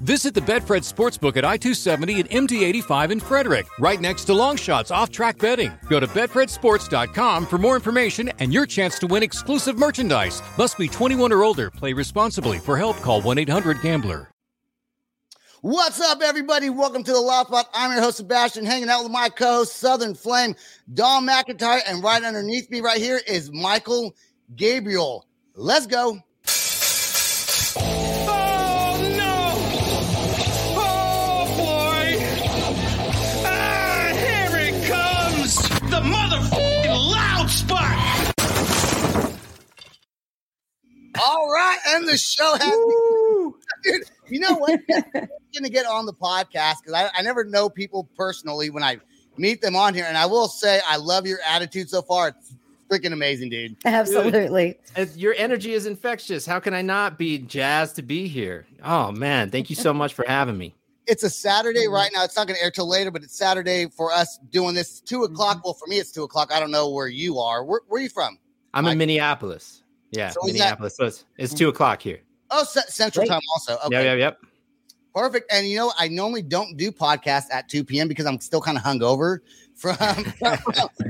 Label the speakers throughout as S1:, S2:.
S1: Visit the Betfred Sportsbook at I 270 and MD 85 in Frederick, right next to Longshots Off Track Betting. Go to BetfredSports.com for more information and your chance to win exclusive merchandise. Must be 21 or older. Play responsibly. For help, call 1 800 Gambler.
S2: What's up, everybody? Welcome to the Loud Spot. I'm your host, Sebastian, hanging out with my co host, Southern Flame, Dawn McIntyre, and right underneath me, right here, is Mychael Gabriel. Let's go. All right, and the show has. Dude, you know what? I'm gonna get on the podcast because I, I never know people personally when I meet them on here, and I will say I love your attitude so far. It's freaking amazing, dude.
S3: Absolutely.
S4: Dude, your energy is infectious. How can I not be jazzed to be here? Oh man, thank you so much for having me
S2: it's a Saturday mm-hmm. right now. It's not going to air till later, but it's Saturday for us doing this. Two o'clock. Mm-hmm. Well, for me, it's two o'clock. I don't know where you are. Where, where are you from?
S4: I'm Mike? in Minneapolis. Yeah, so Minneapolis. That- so it's, it's two o'clock here.
S2: Oh, c- Central Great. Time also. Okay.
S4: Yeah, yeah, yep.
S2: Perfect. And you know, I normally don't do podcasts at 2 p.m. because I'm still kind of hungover from from,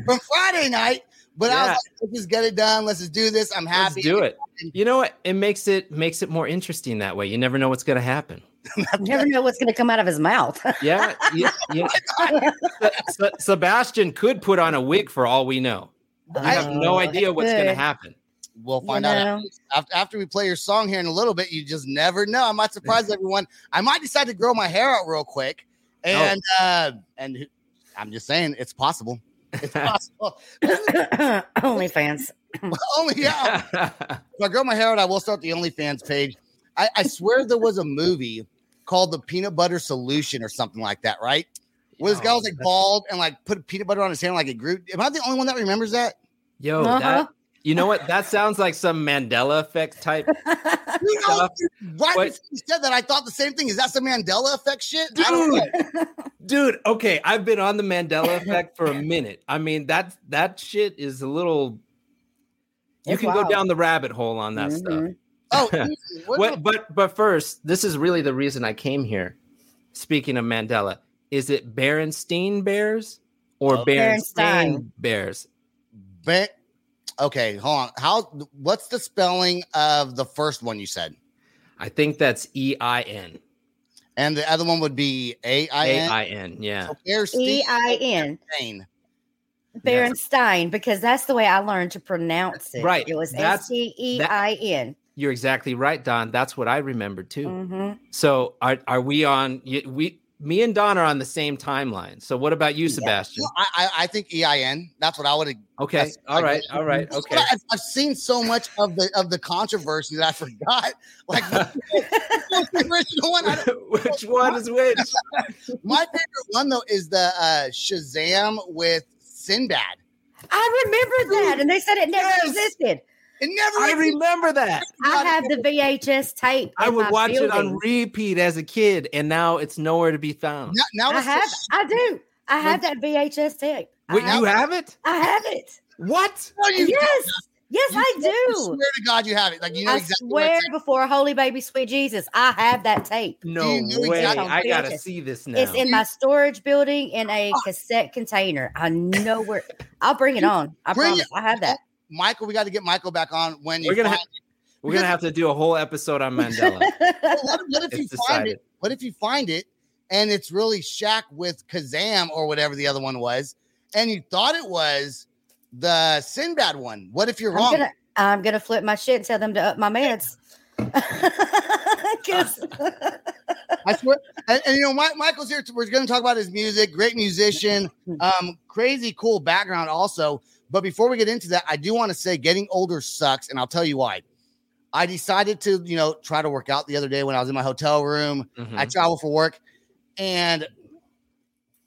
S2: from Friday night. But yeah. I was like, let's just get it done. Let's just do this. I'm happy.
S4: Let's do it. You know what? It makes it makes it more interesting that way. You never know what's going to happen.
S3: you never know what's going to come out of his mouth.
S4: yeah, yeah, oh yeah. Sebastian could put on a wig for all we know. I have no oh, idea what's going to happen.
S2: We'll find you know. out after we play your song here in a little bit. You just never know. I might surprise everyone. I might decide to grow my hair out real quick, oh. and oh. uh, and I'm just saying it's possible. It's possible.
S3: OnlyFans.
S2: Only yeah. if I grow my hair out, I will start the OnlyFans page. I, I swear there was a movie called The Peanut Butter Solution or something like that, right? Where this oh, guy was like bald and like put peanut butter on his hand like it grew. Am I the only one that remembers that?
S4: Yo, uh-huh. that you know what? That sounds like some Mandela effect type. you know,
S2: stuff. right you said that, I thought the same thing. Is that some Mandela effect shit?
S4: Dude, dude. Okay, I've been on the Mandela effect for a minute. I mean that that shit is a little. You it's can wild. go down the rabbit hole on that mm-hmm. stuff. Oh, what, but but first, this is really the reason I came here. Speaking of Mandela, is it Berenstein Bears or oh, Berenstain Bears?
S2: Be- okay, hold on. How? What's the spelling of the first one you said?
S4: I think that's E I N.
S2: And the other one would be A I N.
S4: A I N. Yeah.
S3: So E I N. Berenstein, because that's the way I learned to pronounce it.
S4: Right.
S3: It was S T E I N.
S4: You're exactly right, Dawn. That's what I remember too. Mm-hmm. So are are we on? We me and Dawn are on the same timeline. So what about you, Sebastian?
S2: Yeah. I, I think EIN. That's what I would.
S4: Okay. All right. All right. Okay.
S2: I've, I've, seen so much of the of the controversy that I forgot. Like the
S4: original one. which one is which?
S2: My favorite one though is the uh, Shazam with Sinbad.
S3: I remember that, and they said it never yes. existed.
S2: It never.
S4: I remember that.
S3: I have the VHS tape.
S4: I would watch building. it on repeat as a kid, and now it's nowhere to be found.
S2: Now,
S3: now I have. I do. I have that VHS tape.
S4: Wait, you have it?
S3: I have it.
S4: What?
S2: No, you
S3: yes. Yes, you I do.
S2: I swear to God, you have it. Like you know
S3: I
S2: exactly.
S3: Swear before holy baby sweet Jesus, I have that tape.
S4: No way! Exactly I gotta see this now.
S3: It's in my storage building in a ah. cassette container. I know where. I'll bring it on. I bring promise. It. I have that.
S2: Mychael, we got to get Mychael back on when
S4: we're gonna. Ha- we're gonna have to do a whole episode on Mandela.
S2: what, what, if it's you decided. find it? What if you find it and it's really Shaq with Kazam or whatever the other one was, and you thought it was the Sinbad one? What if you're wrong?
S3: I'm gonna, I'm gonna flip my shit and tell them to up my meds.
S2: I swear, and, and, you know, my, Mychael's here. To, we're going to talk about his music. Great musician, um, crazy cool background, also. But before we get into that, I do want to say getting older sucks, and I'll tell you why. I decided to, you know, try to work out the other day when I was in my hotel room. Mm-hmm. I travel for work, and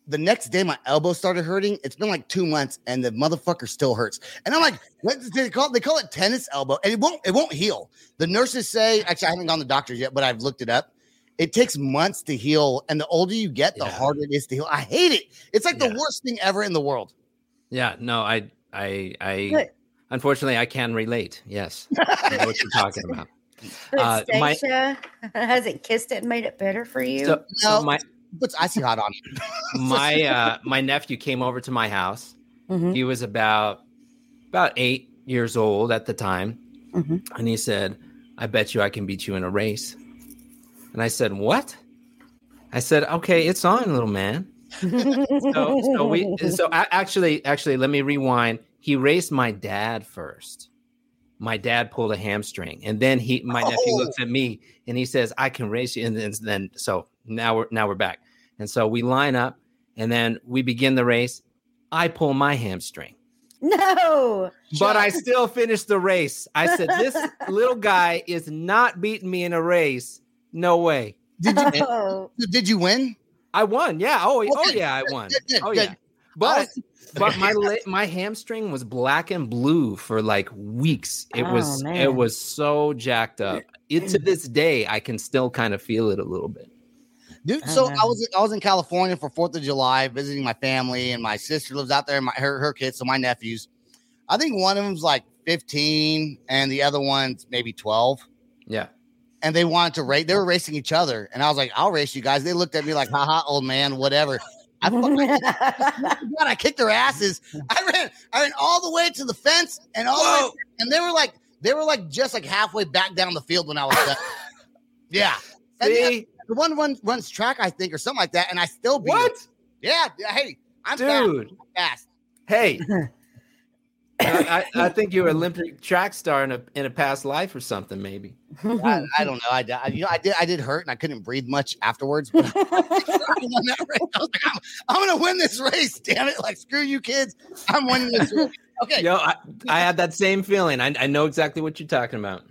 S2: the next day my elbow started hurting. It's been like two months, and the motherfucker still hurts. And I'm like, what they call it? They call it tennis elbow, and it won't it won't heal. The nurses say, actually, I haven't gone to the doctors yet, but I've looked it up. it takes months to heal, and the older you get, the
S4: Yeah.
S2: harder it is to heal. I hate it. It's like the worst thing ever in the world.
S4: Yeah, no, I, I, I,
S3: But-
S4: unfortunately, I can relate. Yes, I know what you're talking about.
S3: But
S4: Uh, my-
S3: has it kissed it and made it better for you?
S4: So, so my,
S2: Puts icy hot on it.
S4: my, uh, my nephew came over to my house.
S3: Mhm.
S4: He was about, about eight years old at the time,
S3: Mhm.
S4: and he said, "I bet you I can beat you in a race." And I said, "What?" I said, "Okay, it's on, little man." so, so we so a- actually actually let me rewind he raced my dad first my dad pulled a hamstring and then he my nephew
S2: Oh.
S4: looks at me and he says i can race you and then, then so now we're now we're back and so we line up and then we begin the race i pull my hamstring
S3: no.
S4: but i still finish the race i said this little guy is not beating me in a race no way
S2: Did you
S3: Oh.
S2: did you win?
S4: I won yeah oh, oh yeah i won
S2: good, good,
S4: oh
S2: good.
S4: yeah but but my my hamstring was black and blue for like weeks. It
S3: Oh,
S4: was
S3: man.
S4: it was so jacked up. It to this day I can still kind of feel it a little bit.
S2: Dude, oh, so I was I was in California for Fourth of July visiting my family, and my sister lives out there, and my her, her kids, so my nephews. I think one of them's like 15, and the other one's maybe 12.
S4: Yeah.
S2: And they wanted to race, they were racing each other. And I was like, I'll race you guys. They looked at me like, haha, old man, whatever. I fucking God, I kicked their asses. I ran, I ran all the way to the fence and all the way, and they were like, they were like just like halfway back down the field when I was done. yeah. And the-
S4: See?
S2: the one run, runs track, I think, or something like that, and I still beat
S4: What?
S2: Yeah, hey, I'm fast, I'm fast.
S4: Hey. I, I I think you're an Olympic track star in a in a past life or something, maybe.
S2: I, I don't know. I, I, you know, I did, I did hurt, and I couldn't breathe much afterwards. But I won that race. I was like, I'm, I'm gonna win this race. Damn it! Like, screw you, kids. I'm winning this race. Okay.
S4: Yo, I, I had that same feeling. I, I know exactly what you're talking about.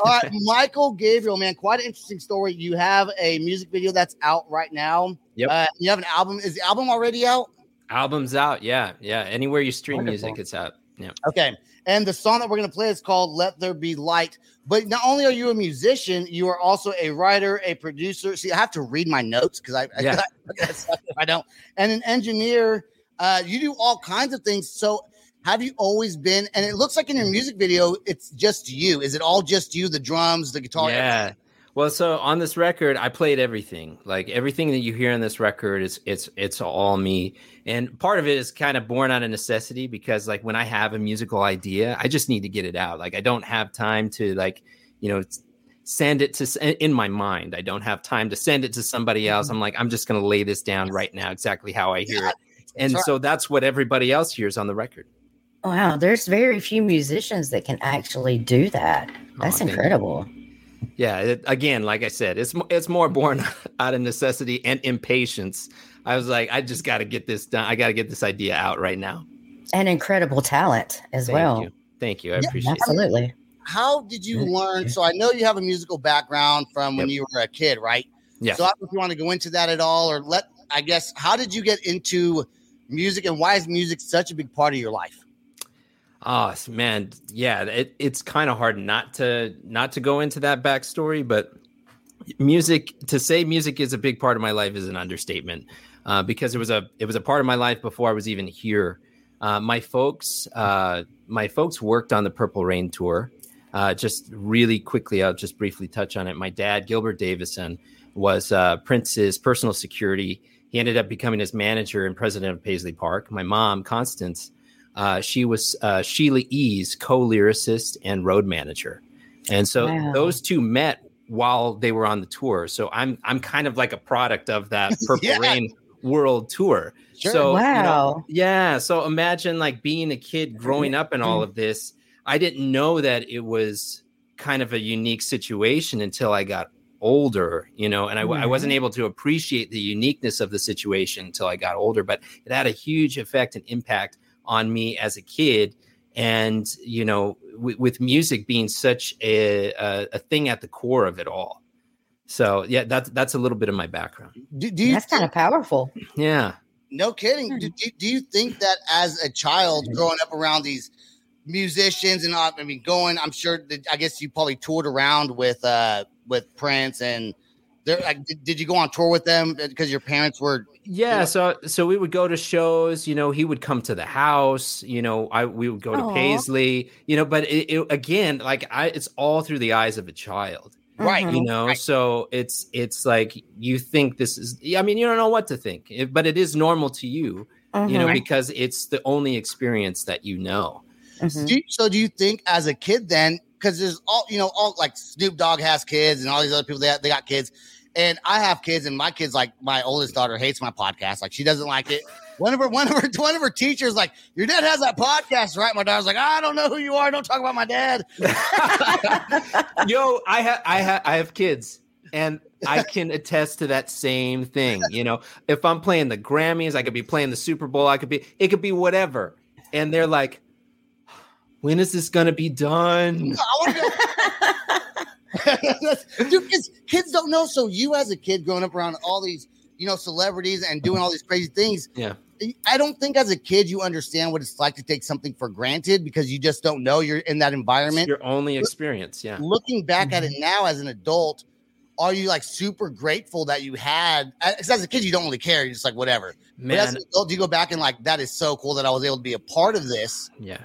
S2: All right, Mychael Gabriel, man, quite an interesting story. You have a music video that's out right now.
S4: Yep.
S2: Uh, you have an album. Is the album already out?
S4: Album's out. Yeah. Yeah. Anywhere you stream
S3: Wonderful.
S4: music, it's out. Yeah.
S2: Okay. And the song that we're going to play is called Let There Be Light. But not only are you a musician, you are also a writer, a producer. See, I have to read my notes because I,
S4: Yeah.
S2: I, I don't. And an engineer. Uh, you do all kinds of things. So have you always been? And it looks like in your music video, it's just you. Is it all just you? The drums, the guitar?
S4: Yeah. Well, so on this record, I played everything. Like everything that you hear on this record is it's it's all me. And part of it is kind of born out of necessity because like when I have a musical idea, I just need to get it out. Like I don't have time to like, you know, send it to in my mind. I don't have time to send it to somebody else. Mm-hmm. I'm like I'm just going to lay this down right now exactly how I hear it. And so that's what everybody else hears on the record.
S3: Wow, there's very few musicians that can actually do that. That's
S4: incredible. you.
S3: Incredible.
S4: Yeah, it, again, like I said, it's it's more born out of necessity and impatience. I was like, I just got to get this done. I got to get this idea out right now.
S3: And incredible talent as
S4: Thank
S3: well.
S4: you, thank you. I
S2: Yeah,
S4: appreciate it.
S3: Absolutely.
S2: How did you learn? So I know you have a musical background from when
S4: Yep.
S2: you were a kid, right?
S4: Yeah.
S2: So I don't know if you want to go into that at all, or let I guess how did you get into music, and why is music such a big part of your life?
S4: Oh man, yeah, it, it's kind of hard not to not to go into that backstory, but music to say music is a big part of my life is an understatement uh, because it was a it was a part of my life before I was even here. Uh, my folks, uh, my folks worked on the Purple Rain tour. Uh, just really quickly, I'll just briefly touch on it. My dad, Gilbert Davison, was uh, Prince's personal security. He ended up becoming his manager and president of Paisley Park. My mom, Constance, uh, she was uh, Sheila E.'s co-lyricist and road manager, and so
S3: Wow.
S4: those two met while they were on the tour. So I'm I'm kind of like a product of that Purple
S2: Yeah.
S4: Rain world tour.
S2: Sure.
S4: So you know,
S3: Wow.
S4: yeah. So imagine like being a kid growing up in all of this. I didn't know that it was kind of a unique situation until I got older, you know, and I, I wasn't able to appreciate the uniqueness of the situation until I got older, but it had a huge effect and impact on me as a kid. And, you know, w- with music being such a, a, a thing at the core of it all. So yeah, that's, that's a little bit of my background.
S2: Do, do you
S3: That's kind of powerful.
S4: Yeah.
S2: no kidding? Do, do, do you think that as a child growing up around these musicians and I mean going, I'm sure that I guess you probably toured around with uh with Prince and There, like, did, did you go on tour with them because your parents were?
S4: Yeah,
S2: know?
S4: so so we would go to shows. You know, he would come to the house. You know, I we would go to Paisley. You know, but it, it, again, like I, it's all through the eyes of a child.
S2: Right.
S4: You know,
S2: Right.
S4: so it's it's like you think this is. I mean, you don't know what to think, it- but it is normal to you. You know,
S3: Mhm.
S4: because it's the only experience that you know.
S3: Mhm.
S2: Do you- so do you think as a kid then because there's all you know all like snoop dogg has kids and all these other people they, they got kids and i have kids and my kids like my oldest daughter hates my podcast like she doesn't like it one of her one of her one of her teachers like your dad has that podcast right my daughter's like i don't know who you are don't talk about my dad
S4: Yo, I have I have I have kids and I can attest to that same thing. You know, if I'm playing the Grammys, I could be playing the Super Bowl, I could be it could be whatever. And they're like, when is this gonna be done?
S2: I wanna go- Dude, kids, kids don't know. So you, as a kid, growing up around all these, you know, celebrities and doing all these crazy things.
S4: Yeah.
S2: I don't think as a kid you understand what it's like to take something for granted because you just don't know you're in that
S4: It's
S2: environment.
S4: your only experience. Yeah.
S2: Looking back at it mm-hmm. now as an adult, are you like super grateful that you had? Because as a kid, you don't really care. You're just like whatever. But as
S4: Man,
S2: an adult, you go back and like that is so cool that I was able to be a part of this.
S4: Yeah.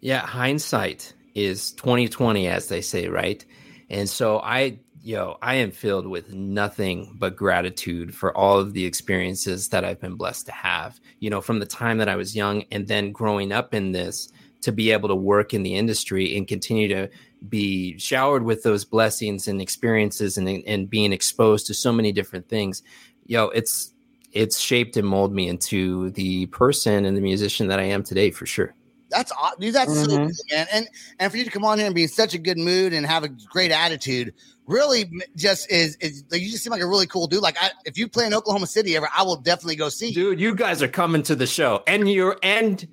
S4: Yeah, hindsight is 2020 as they say, right? And so I yo, I am filled with nothing but gratitude for all of the experiences that I've been blessed to have. You know, from the time that I was young and then growing up in this to be able to work in the industry and continue to be showered with those blessings and experiences and and being exposed to so many different things. Yo, it's it's shaped and molded me into the person and the musician that I am today for sure.
S2: That's aw- dude. That's so
S3: Mhm.
S2: good, man. And and for you to come on here and be in such a good mood and have a great attitude, really just is is like, you just seem like a really cool dude. Like I, if you play in Oklahoma City ever, I will definitely go see you.
S4: Dude, you guys are coming to the show, and you're and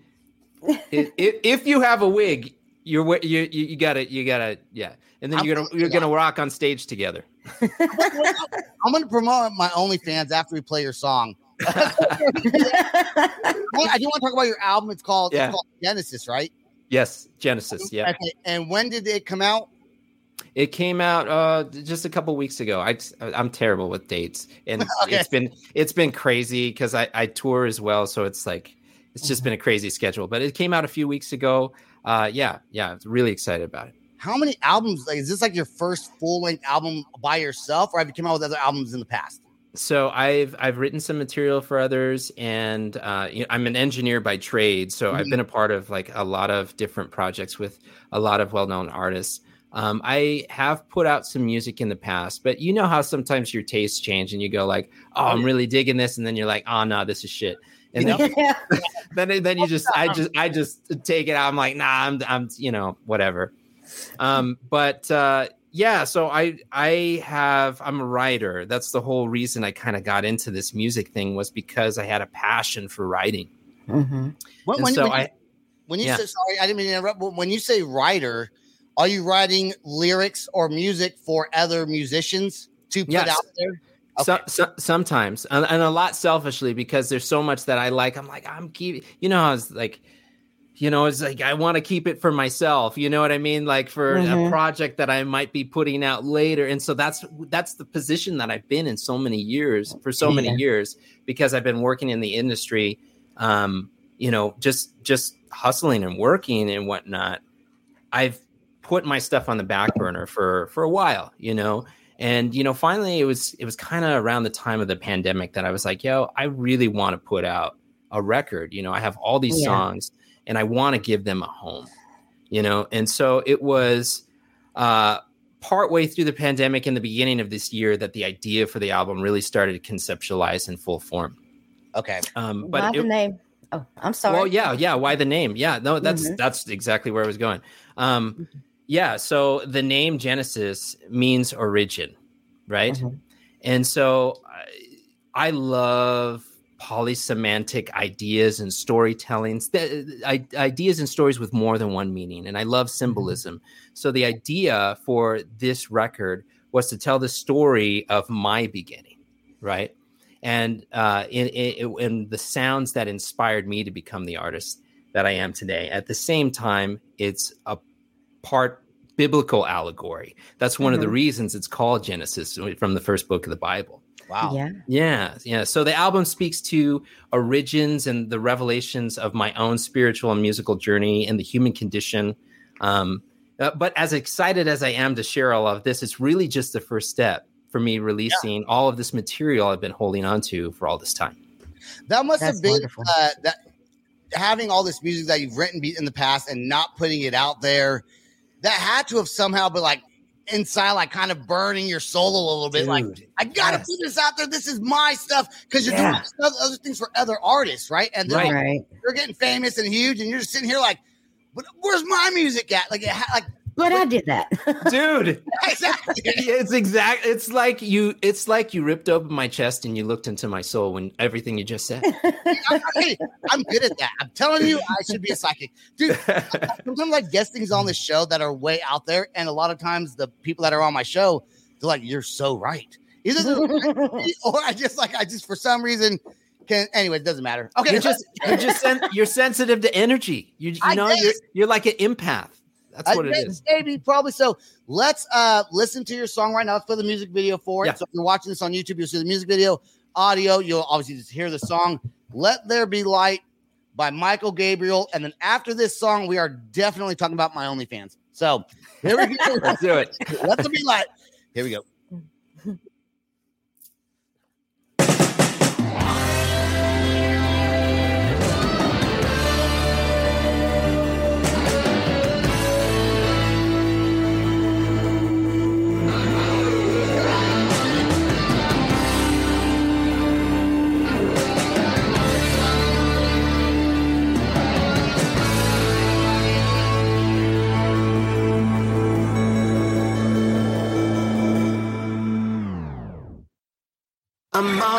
S4: if, if you have a wig, you're you you, you gotta you gotta yeah, and then
S2: I'm
S4: you're gonna
S2: gonna-
S4: you're gonna rock on stage together.
S2: I'm going to promote my OnlyFans after we play your song. I do want to talk about your album. It's called,
S4: Yeah.
S2: it's called Genesis, right?
S4: yes, Genesis. Yeah,
S2: Okay. And when did it come out?
S4: it came out uh just a couple weeks ago. I I'm terrible with dates, and
S2: Okay.
S4: it's been it's been crazy because I I tour as well, so it's like it's
S2: Mm-hmm.
S4: just been a crazy schedule. But it came out a few weeks ago. Uh, yeah, yeah, I was really excited about it.
S2: How many albums? Like, is this like your first full length album by yourself, or have you come out with other albums in the past?
S4: So I've I've written some material for others, and uh, you know, I'm an engineer by trade. So I've
S2: Mhm.
S4: been a part of like a lot of different projects with a lot of well-known artists. Um, I have put out some music in the past, but you know how sometimes your tastes change, and you go like, "Oh, I'm really digging this," and then you're like, "Oh no, this is shit." And then,
S3: yeah.
S4: then then you just I just I just take it out. I'm like, nah, I'm I'm you know whatever. Um, but uh, yeah, so I I have I'm a writer. That's the whole reason I kind of got into this music thing was because I had a passion for writing.
S3: Mhm.
S2: When, when,
S4: so
S2: when,
S4: I
S2: you, when you
S4: yeah.
S2: say sorry, I didn't mean to interrupt. But when you say writer, are you writing lyrics or music for other musicians to put
S4: Yes.
S2: out there? Okay.
S4: so, sometimes and, and a lot selfishly because there's so much that I like. I'm like I'm keep you know how it's like you know it's like I want to keep it for myself. You know what I mean? Like for a
S3: Mhm.
S4: project that I might be putting out later. And so that's that's the position that I've been in so many years for so many years because I've been working in the industry. Um, you know, just just hustling and working and whatnot. I've put my stuff on the back burner for for a while. You know and you know finally it was it was kind of around the time of the pandemic that i was like yo i really want to put out a record you know i have all these
S3: Yeah.
S4: songs and i want to give them a home you know and so it was uh partway through the pandemic in the beginning of this year that the idea for the album really started to conceptualize in full form
S2: Okay.
S4: um
S3: Why
S4: but
S3: the
S4: it,
S3: name? Oh, I'm sorry.
S4: well, yeah, yeah. Why the name? Yeah, no, that's
S3: Mhm.
S4: that's exactly where I was going. Um, yeah. So the name Genesis means origin, right?
S3: Mhm.
S4: And so I, I love polysemantic ideas and storytellings, th- ideas and stories with more than one meaning, and I love symbolism. So the idea for this record was to tell the story of my beginning, right? and uh, in, in, in the sounds that inspired me to become the artist that I am today. At the same time, it's a part biblical allegory. That's one mm-hmm. of the mm-hmm. reasons it's called Genesis from the first book of the Bible.
S2: Wow.
S3: Yeah.
S4: Yeah. Yeah. So the album speaks to origins and the revelations of my own spiritual and musical journey and the human condition. Um, uh, but as excited as I am to share all of this, it's really just the first step for me releasing yeah. all of this material I've been holding on to for all this time.
S2: That must That's have been uh, that having all this music that you've written in the past and not putting it out there. That had to have somehow been like inside, like kind of burning your soul a little bit. Dude, like, I gotta yes. put this out there. This is my stuff because you're yeah. doing other things for other artists, right? And
S3: right. Like,
S2: you're getting famous and huge, and you're just sitting here like, but where's my music at? Like, it ha- like
S3: but I did that,
S4: dude. exactly. It's exact. It's like you. It's like you ripped open my chest and you looked into my soul when everything you just said.
S2: hey, I'm good at that. I'm telling you, I should be a psychic, dude. Sometimes I guest things on the show that are way out there, and a lot of times the people that are on my show, they're like, "You're so right." Either or I just like I just for some reason can anyway, it doesn't matter. Okay,
S4: you're just you're just sen- you're sensitive to energy. You, you know you're you're like an empath. That's what I it is.
S2: Maybe probably so. Let's uh listen to your song right now. Let's play the music video for it. Yeah. So if you're watching this on YouTube, you'll see the music video, audio. You'll obviously just hear the song. Let There Be Light by Mychael Gabriel. And then after this song, we are definitely talking about my OnlyFans. So here we
S4: go. Let's do it.
S2: Let there be light. Here we go.
S5: I'm on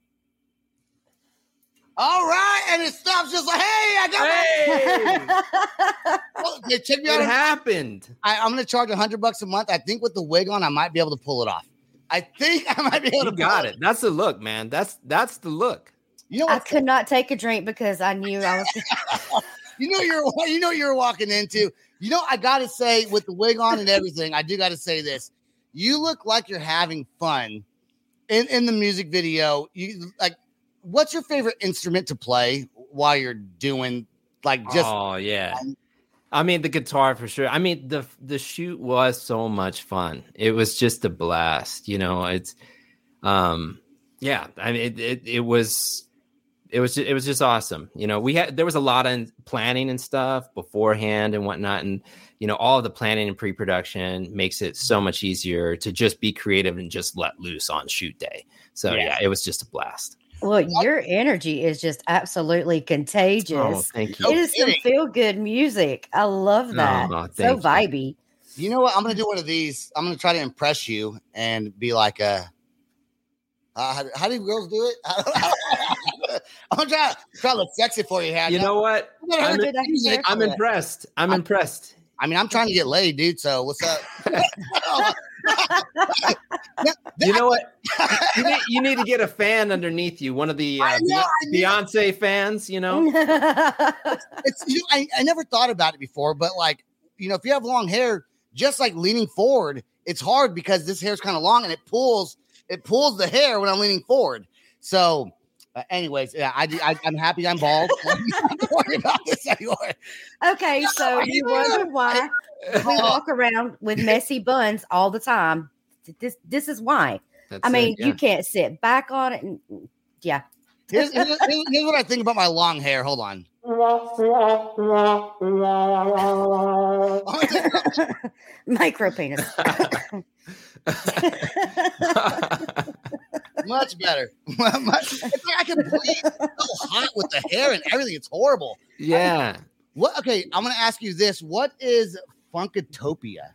S2: All right, and it stops just like, hey, I got
S4: Hey,
S2: well, they check me out.
S4: what happened?
S2: I, I'm going to charge hundred bucks a month. I think with the wig on, I might be able to pull it off. I think I might be able to.
S4: You got
S2: pull
S4: it. That's the look, man. That's that's the look.
S2: You know
S3: I
S2: what?
S3: could not take a drink because I knew I was.
S2: You know you're. You know you're walking into. You know I got to say with the wig on and everything. I do got to say this. You look like you're having fun in in the music video. You like. What's your favorite instrument to play while you're doing like just?
S4: oh yeah.
S2: um,
S4: I mean the guitar for sure. I mean the the shoot was so much fun. It was just a blast. You know, it's um yeah. I mean it it, it was it was it was just awesome. You know, we had there was a lot of planning and stuff beforehand and whatnot, and you know all the planning and pre production makes it so much easier to just be creative and just let loose on shoot day. So
S2: Yeah.
S4: yeah, it was just a blast.
S3: Well, your energy is just absolutely contagious.
S4: Oh, thank you.
S3: it is some
S2: kidding.
S3: feel good music. I love that.
S4: Oh,
S3: so
S4: thank you.
S3: vibey.
S2: You know what? I'm gonna do one of these. I'm gonna try to impress you and be like, uh, uh how, how do girls do it? I'm gonna try, try to look sexy for you. Hannah.
S4: You know what?
S2: I'm,
S4: I'm-
S2: hurt your music.
S4: I'm impressed. I'm
S2: I'm-
S4: impressed.
S2: I mean, I'm trying to get laid, dude. So what's up?
S4: You know what? You need, you need to get a fan underneath you, one of the uh,
S2: know,
S4: Beyonce fans. You know,
S2: it's you. I, I never thought about it before, but like you know, if you have long hair, just like leaning forward, it's hard because this hair is kind of long and it pulls it pulls the hair when I'm leaning forward. So, uh, anyways, yeah, I, I I'm happy I'm bald. Don't worry about this anymore.
S3: okay, so you wonder why we walk around with messy buns all the time. This this is why.
S4: That's
S3: I
S4: it,
S3: mean,
S4: yeah.
S3: you can't sit back on it. And, yeah.
S2: Here's, here's, here's- here's what I think about my long hair. Hold on.
S3: Micro penis.
S2: Much better. Much- it's like I can breathe. So hot with the hair and everything. It's horrible.
S4: yeah,
S2: What? Okay, I'm gonna ask you this. What is Funkatopia?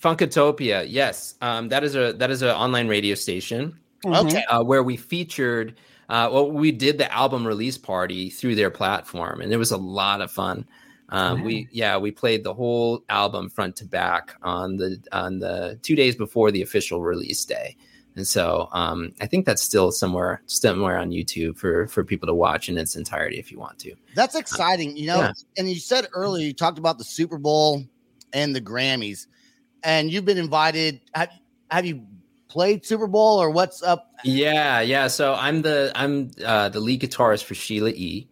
S4: Funkatopia. Yes, um, that is a that is an online radio station
S3: Mhm.
S2: Okay.
S4: uh, where we featured. Uh, well, we did the album release party through their platform, and it was a lot of fun. Um, We yeah, we played the whole album front to back on the on the two days before the official release day, and so um, I think that's still somewhere somewhere on YouTube for for people to watch in its entirety if you want to.
S2: That's exciting. You know,
S4: Yeah.
S2: and you said earlier you talked about the Super Bowl and the Grammys, and you've been invited. Have, have you played Super Bowl or what's up?
S4: Yeah, yeah. So I'm the I'm uh, the lead guitarist for Sheila E.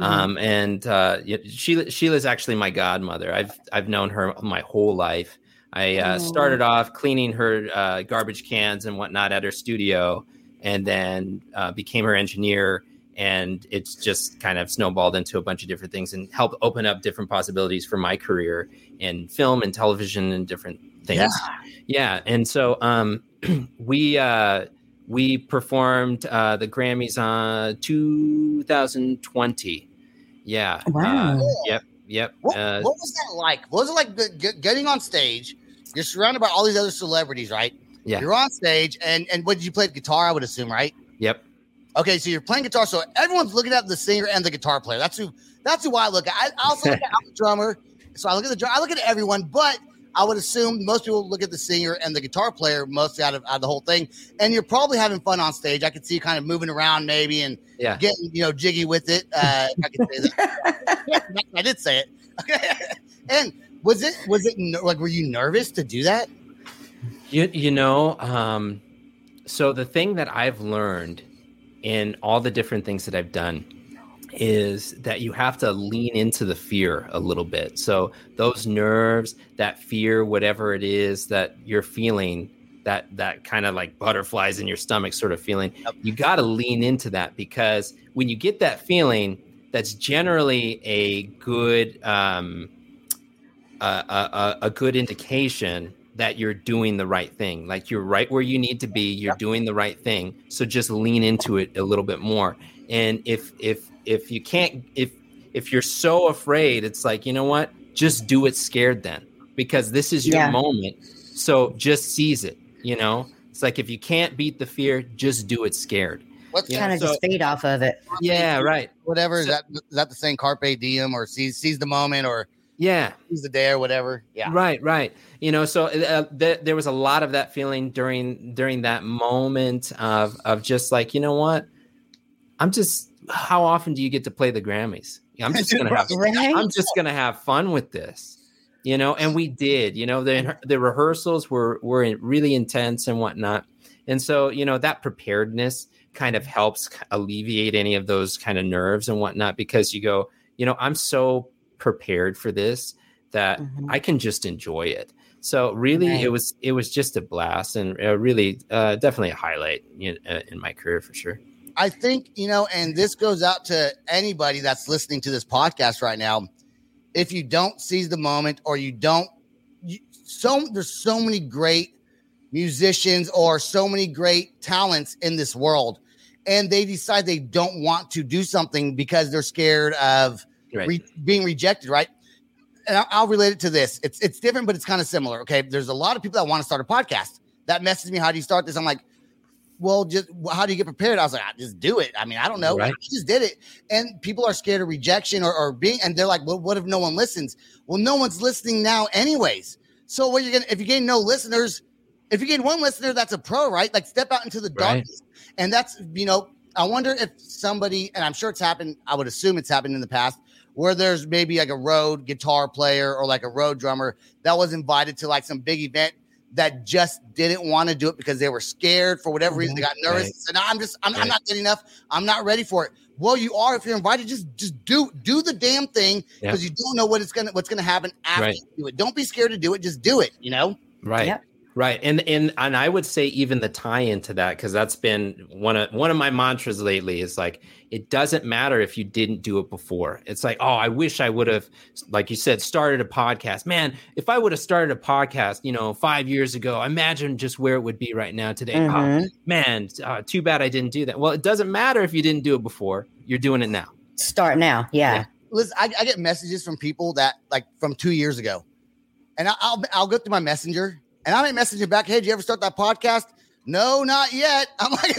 S4: Um, and uh, Sheila Sheila's actually my godmother. I've I've known her my whole life. I uh,
S3: Oh.
S4: started off cleaning her uh, garbage cans and whatnot at her studio, and then uh, became her engineer. And it's just kind of snowballed into a bunch of different things and helped open up different possibilities for my career in film and television and different things. Yeah, and so um, we uh, we performed uh, the Grammys on 2020. Yeah.
S3: Wow.
S4: Uh, yep. Yep.
S2: What,
S4: Uh,
S2: what was that like? What was it like getting on stage? You're surrounded by all these other celebrities, right?
S4: Yeah.
S2: You're on stage, and and what did you play the guitar? I would assume, right?
S4: yep.
S2: Okay, so you're playing guitar, so everyone's looking at the singer and the guitar player. That's who. That's who I look at. I also look at I'm the drummer, so I look at the drum. I look at everyone, but I would assume most people look at the singer and the guitar player mostly out of, out of the whole thing. And you're probably having fun on stage. I could see you kind of moving around, maybe, and
S4: Yeah.
S2: getting you know jiggy with it. Uh, I could say that. I did say it. Okay. and was it was it like were you nervous to do that?
S4: You you know, um, so the thing that I've learned in all the different things that I've done is that you have to lean into the fear a little bit. So those nerves, that fear, whatever it is that you're feeling, that that kind of like butterflies in your stomach sort of feeling, you got to lean into that because when you get that feeling, that's generally a good um, a, a, a- good indication that you're doing the right thing. Like you're right where you need to be. You're yep. doing the right thing. So just lean into it a little bit more. And if if if you can't if if you're so afraid, it's like, you know what? Just do it scared then. Because this is your yeah. moment. So just seize it, you know? It's like if you can't beat the fear, just do it scared.
S3: What's kind of so, just feed off of it?
S4: Yeah, right.
S2: Whatever. So, is that is that the same carpe diem or seize seize the moment or
S4: yeah,
S2: seize the day or whatever? Yeah.
S4: Right, right. You know, so uh, th- there was a lot of that feeling during during that moment of of just like you know what, I'm just. How often do you get to play the Grammys? I'm just gonna have. right? I'm just gonna have fun with this you know and we did you know the the rehearsals were were really intense and whatnot and so you know that preparedness kind of helps alleviate any of those kind of nerves and whatnot because you go, you know, I'm so prepared for this that mm-hmm. I can just enjoy it. So really, right. it was it was just a blast and uh, really uh, definitely a highlight in, uh, in my career for sure.
S2: I think you know, and this goes out to anybody that's listening to this podcast right now. If you don't seize the moment, or you don't, you, so there's so many great musicians or so many great talents in this world and they decide they don't want to do something because they're scared of right. re- being rejected, right? And I'll, I'll, relate it to this. It's it's different, but it's kind of similar. Okay, there's a lot of people that want to start a podcast that message me, "How do you start this?" I'm like, "Well, just how do you get prepared?" I was like, I "Just do it." I mean, I don't know. Right. I just did it, and people are scared of rejection or, or being, and they're like, "Well, what if no one listens?" Well, no one's listening now, anyways. So what you're gonna if you gain no listeners, if you gain one listener, that's a pro, right? Like step out into the darkness. Right. And that's, you know, I wonder if somebody, and I'm sure it's happened, I would assume it's happened in the past, where there's maybe like a road guitar player or like a road drummer that was invited to like some big event that just didn't want to do it because they were scared for whatever reason. They mm-hmm. got nervous. Right. Said, no, I'm just, I'm, right. I'm, not getting enough. I'm not ready for it. Well, you are if you're invited. Just, just do, do the damn thing because you don't know what it's gonna, what's gonna happen after right. you do it. Don't be scared to do it. Just do it. You know.
S4: Right. Yep. Right. And and and I would say even the tie into that because that's been one of one of my mantras lately is like it doesn't matter if you didn't do it before. It's like, oh, I wish I would have like you said started a podcast. Man, if I would have started a podcast, you know, 5 years ago, imagine just where it would be right now today. Oh, mm-hmm. Oh, man, uh, too bad I didn't do that. Well, it doesn't matter if you didn't do it before. You're doing it now.
S3: Start now. Yeah. yeah.
S2: Listen, I, I, get messages from people that like from 2 years ago. And I'll I'll go through my messenger and I may message you back, hey, did you ever start that podcast? No, not yet. I'm like,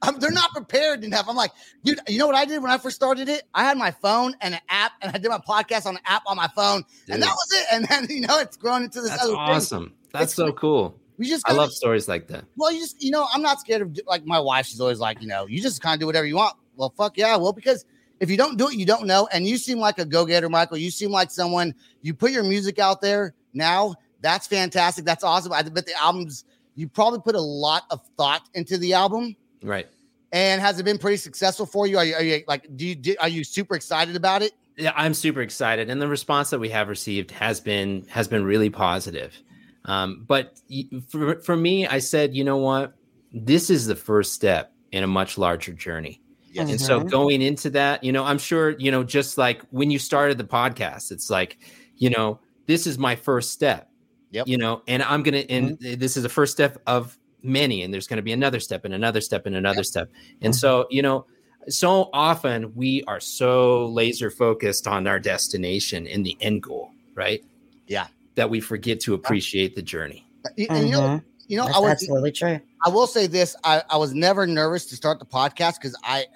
S2: I'm, they're not prepared enough. I'm like, dude, you know what I did when I first started it? I had my phone and an app, and I did my podcast on an app on my phone, dude. and that was it. And then you know, it's grown into this.
S4: That's awesome. Thing. That's it's, so cool. We just I love stories like that.
S2: Well, you just you know, I'm not scared of like my wife. She's always like, you know, you just kind of do whatever you want. Well, fuck yeah. Well, because if you don't do it, you don't know. And you seem like a go getter, Mychael. You seem like someone. You put your music out there now that's fantastic. That's awesome. I bet the albums you probably put a lot of thought into the album,
S4: right?
S2: And has it been pretty successful for you? Are you, are you like, do you do, are you super excited about it?
S4: Yeah, I'm super excited, and the response that we have received has been has been really positive. Um, but for for me, I said, you know what, this is the first step in a much larger journey. Yes. And so mm-hmm. going into that, you know, I'm sure, you know, just like when you started the podcast, it's like, you know, this is my first step Yep. You know, and I'm gonna and mm-hmm. this is the first step of many, and there's gonna be another step and another step and another yep. step. And mm-hmm. so, you know, so often we are so laser focused on our destination and the end goal, right?
S2: Yeah.
S4: That we forget to appreciate the journey.
S2: Mm-hmm. you know, mm-hmm. you know,
S3: That's I was absolutely true.
S2: I will say this: I, I was never nervous to start the podcast because I,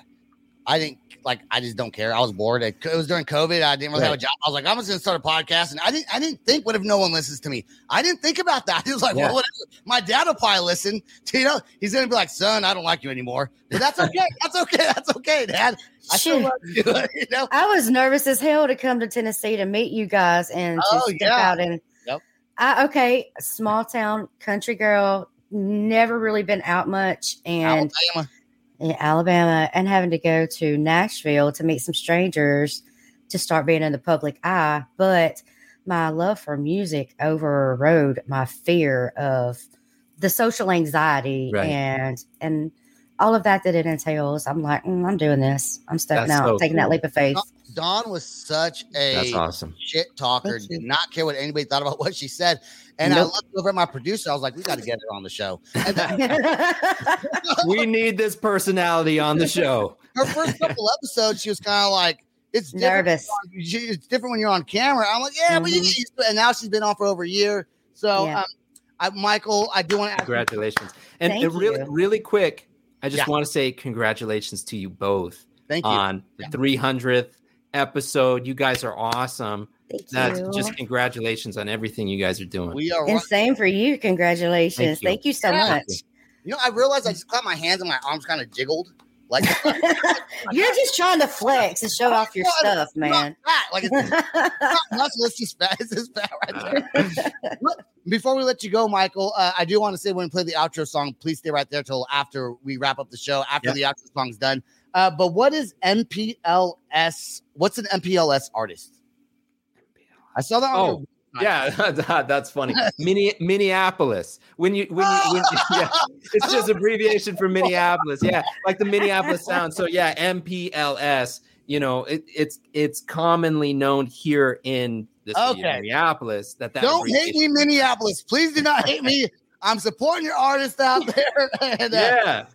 S2: I didn't like I just don't care. I was bored. It, was during COVID. I didn't really right. have a job. I was like, I'm just gonna start a podcast, and I didn't. I didn't think, what if no one listens to me? I didn't think about that. He was like, yeah. well, whatever. My dad will probably listen. To, you know, he's gonna be like, son, I don't like you anymore. But that's okay. that's okay. That's okay, Dad. I still love you. you know?
S3: I was nervous as hell to come to Tennessee to meet you guys and to oh, step yeah. out and. Yep. I, okay, small town country girl, never really been out much, and. Alabama in Alabama and having to go to Nashville to meet some strangers to start being in the public eye. But my love for music overrode my fear of the social anxiety right. and and all of that that it entails. I'm like, mm, I'm doing this. I'm stepping That's out, so taking cool. that leap of faith.
S2: Dawn was such a
S4: That's awesome.
S2: shit talker. Did not care what anybody thought about what she said. And nope. I looked over at my producer. I was like, "We got to get her on the show."
S4: we need this personality on the show.
S2: Her first couple episodes, she was kind of like, "It's
S3: nervous.
S2: it's different when you're on camera." I'm like, "Yeah, mm-hmm. but you get used to it." And now she's been on for over a year. So, yeah. um, I, Mychael, I do want to
S4: congratulations. And, and really, really quick, I just yeah. want to say congratulations to you both.
S2: Thank you
S4: on the 300th episode. You guys are awesome.
S3: Thank That's you.
S4: Just congratulations on everything you guys are doing.
S2: We are
S3: and same for you. Congratulations. Thank you, Thank you so yeah. much.
S2: You know, I realized I just clapped my hands and my arms kind of jiggled. Like
S3: you're just trying to flex and show off your stuff, man.
S2: Fat. Like it's, not muscle, it's just fat. It's just fat right there. Before we let you go, Mychael, uh, I do want to say when we play the outro song, please stay right there till after we wrap up the show, after yep. the outro song's done. Uh, but what is MPLS? What's an MPLS artist? I saw that.
S4: Oh, yeah, that's funny. Mini, Minneapolis. When you when you, when yeah, it's just abbreviation for Minneapolis. Yeah, like the Minneapolis sound. So yeah, MPLS. You know, it, it's it's commonly known here in the city okay. of Minneapolis. That that
S2: don't hate me, Minneapolis. Please do not hate me. I'm supporting your artist out there. and, uh,
S4: yeah.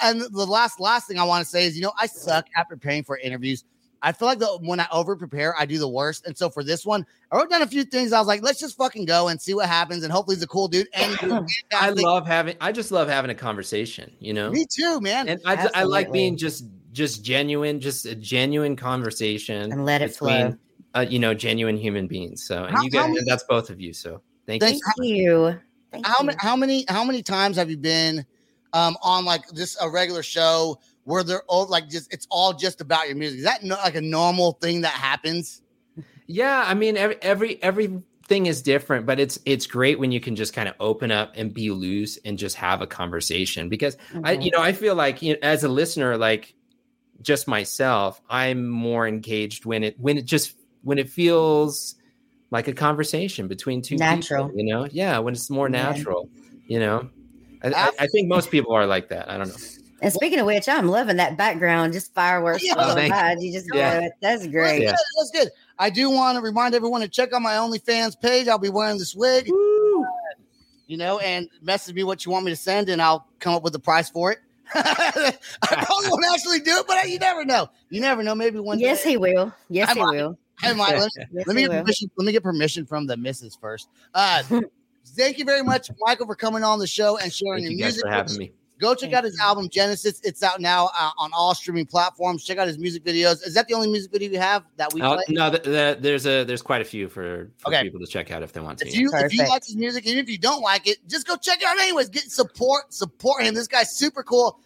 S2: And the last last thing I want to say is, you know, I suck at preparing for interviews. I feel like the, when I over prepare, I do the worst. And so for this one, I wrote down a few things. I was like, let's just fucking go and see what happens. And hopefully he's a cool dude. And
S4: I love having, I just love having a conversation, you know?
S2: Me too, man.
S4: And I, I like being just, just genuine, just a genuine conversation.
S3: And let it between, flow.
S4: Uh, you know, genuine human beings. So, and how, you guys, many, that's both of you. So thank,
S3: thank you. you.
S2: Thank how, you. Many, how many, how many times have you been um, on like just a regular show where they're all like just it's all just about your music. Is that no, like a normal thing that happens?
S4: Yeah, I mean every every everything is different, but it's it's great when you can just kind of open up and be loose and just have a conversation because mm-hmm. I you know I feel like you know, as a listener like just myself I'm more engaged when it when it just when it feels like a conversation between two
S3: natural
S4: people, you know yeah when it's more natural yeah. you know I, I, think most people are like that I don't know
S3: and speaking of which, I'm loving that background, just fireworks yeah. oh, You just yeah. That's great.
S2: Yeah. That's good. I do want to remind everyone to check out my OnlyFans page. I'll be wearing this wig. Woo. You know, and message me what you want me to send, and I'll come up with the price for it. I probably won't actually do it, but you never know. You never know. Maybe one.
S3: Day yes, day. he will. Yes, I he might. will.
S2: I might. Let, yes, let me get permission. Let me get permission from the missus first. Uh, thank you very much, Mychael, for coming on the show and sharing
S4: thank
S2: your
S4: you music. for having me.
S2: Go check out his album Genesis. It's out now uh, on all streaming platforms. Check out his music videos. Is that the only music video you have that we uh,
S4: No, the, the, there's a there's quite a few for, for okay. people to check out if they want to.
S2: If you if you like his music and if you don't like it, just go check it out anyways. Get support support him. This guy's super cool.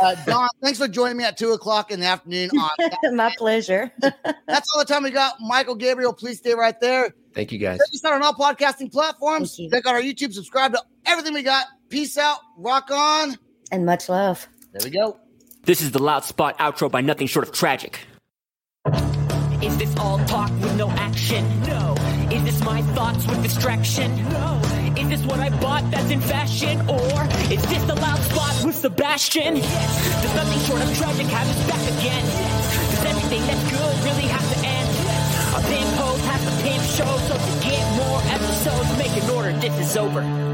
S2: Uh, Dawn, thanks for joining me at two o'clock in the afternoon.
S3: On My pleasure.
S2: That's all the time we got. Mychael Gabriel, please stay right there.
S4: Thank you guys.
S2: Check us out on all podcasting platforms. Check out our YouTube. Subscribe to everything we got. Peace out. Rock on
S3: and much love.
S2: There we go.
S6: This is the Loud Spot outro by nothing short of tragic.
S7: Is this all talk with no action? No. Is this my thoughts with distraction? No. Is this what I bought that's in fashion? Or is this the loud spot with Sebastian? Yes. Does nothing short of tragic have us back again? Yes. Does everything that's good really have to end? Yes. Our pimp host has to pimp show, so to get more episodes, make an order, this is over.